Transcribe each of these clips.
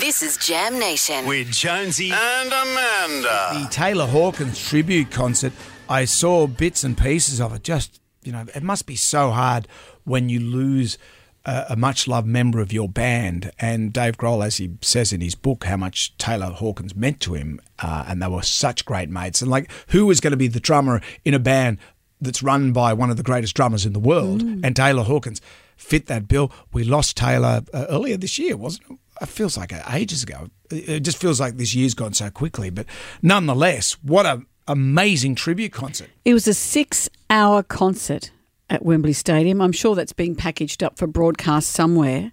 This is Jam Nation. with Jonesy and Amanda. the Taylor Hawkins tribute concert, I saw bits and pieces of it. Just, you know, it must be so hard when you lose a, a much loved member of your band. And Dave Grohl, as he says in his book, how much Taylor Hawkins meant to him, uh, and they were such great mates. And like, who was going to be the drummer in a band that's run by one of the greatest drummers in the world? And Taylor Hawkins fit that bill. We lost Taylor uh, earlier this year, wasn't it? It feels like ages ago. It just feels like this year's gone so quickly. But nonetheless, what a amazing tribute concert. It was a six hour concert at Wembley Stadium. I'm sure that's being packaged up for broadcast somewhere.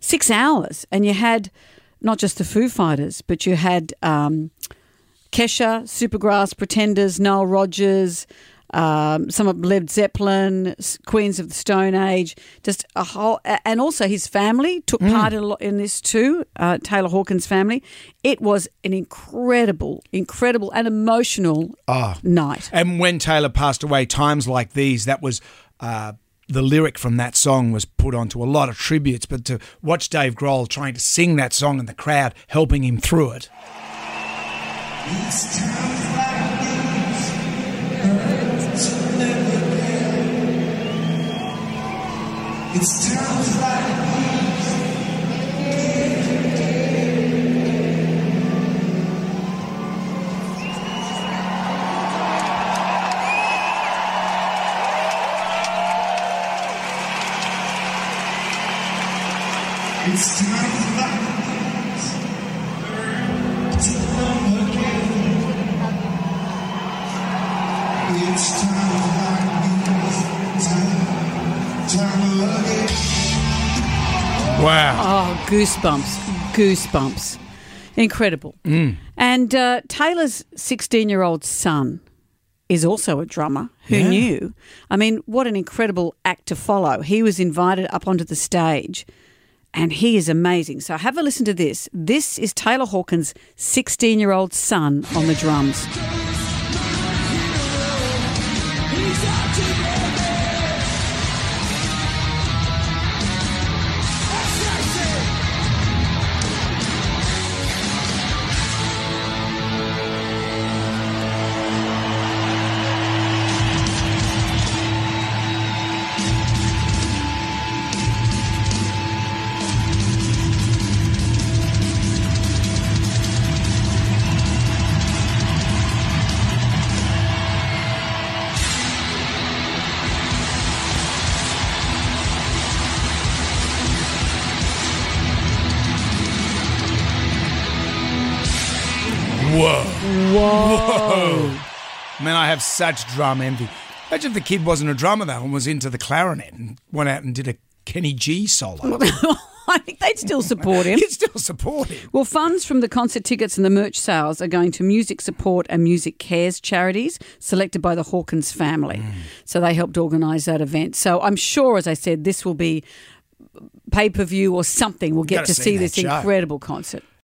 Six hours. And you had not just the Foo Fighters, but you had um, Kesha, Supergrass, Pretenders, Nile Rodgers, um, some of Led Zeppelin, Queens of the Stone Age, just a whole, and also his family took part in, a lot in this too. Uh, Taylor Hawkins' family. It was an incredible, incredible, and emotional night. And when Taylor passed away, times like these, that was uh, the lyric from that song was put onto a lot of tributes. But to watch Dave Grohl trying to sing that song and the crowd helping him through it. It's like It's these to come again. It's times Wow. Oh, goosebumps, goosebumps. Incredible. And uh, Taylor's 16 year old son is also a drummer. Who Yeah. knew? I mean, what an incredible act to follow. He was invited up onto the stage and he is amazing. So have a listen to this. This is Taylor Hawkins' 16 year old son on the drums. Whoa. Whoa. Man, I have such drum envy. Imagine if the kid wasn't a drummer though and was into the clarinet and went out and did a Kenny G solo. I think they'd still support him. You'd still support him. Well, funds from the concert tickets and the merch sales are going to music support and MusiCares charities selected by the Hawkins family. Mm. So they helped organise that event. So I'm sure, as I said, this will be pay per view or something. We'll get see see this show. incredible concert.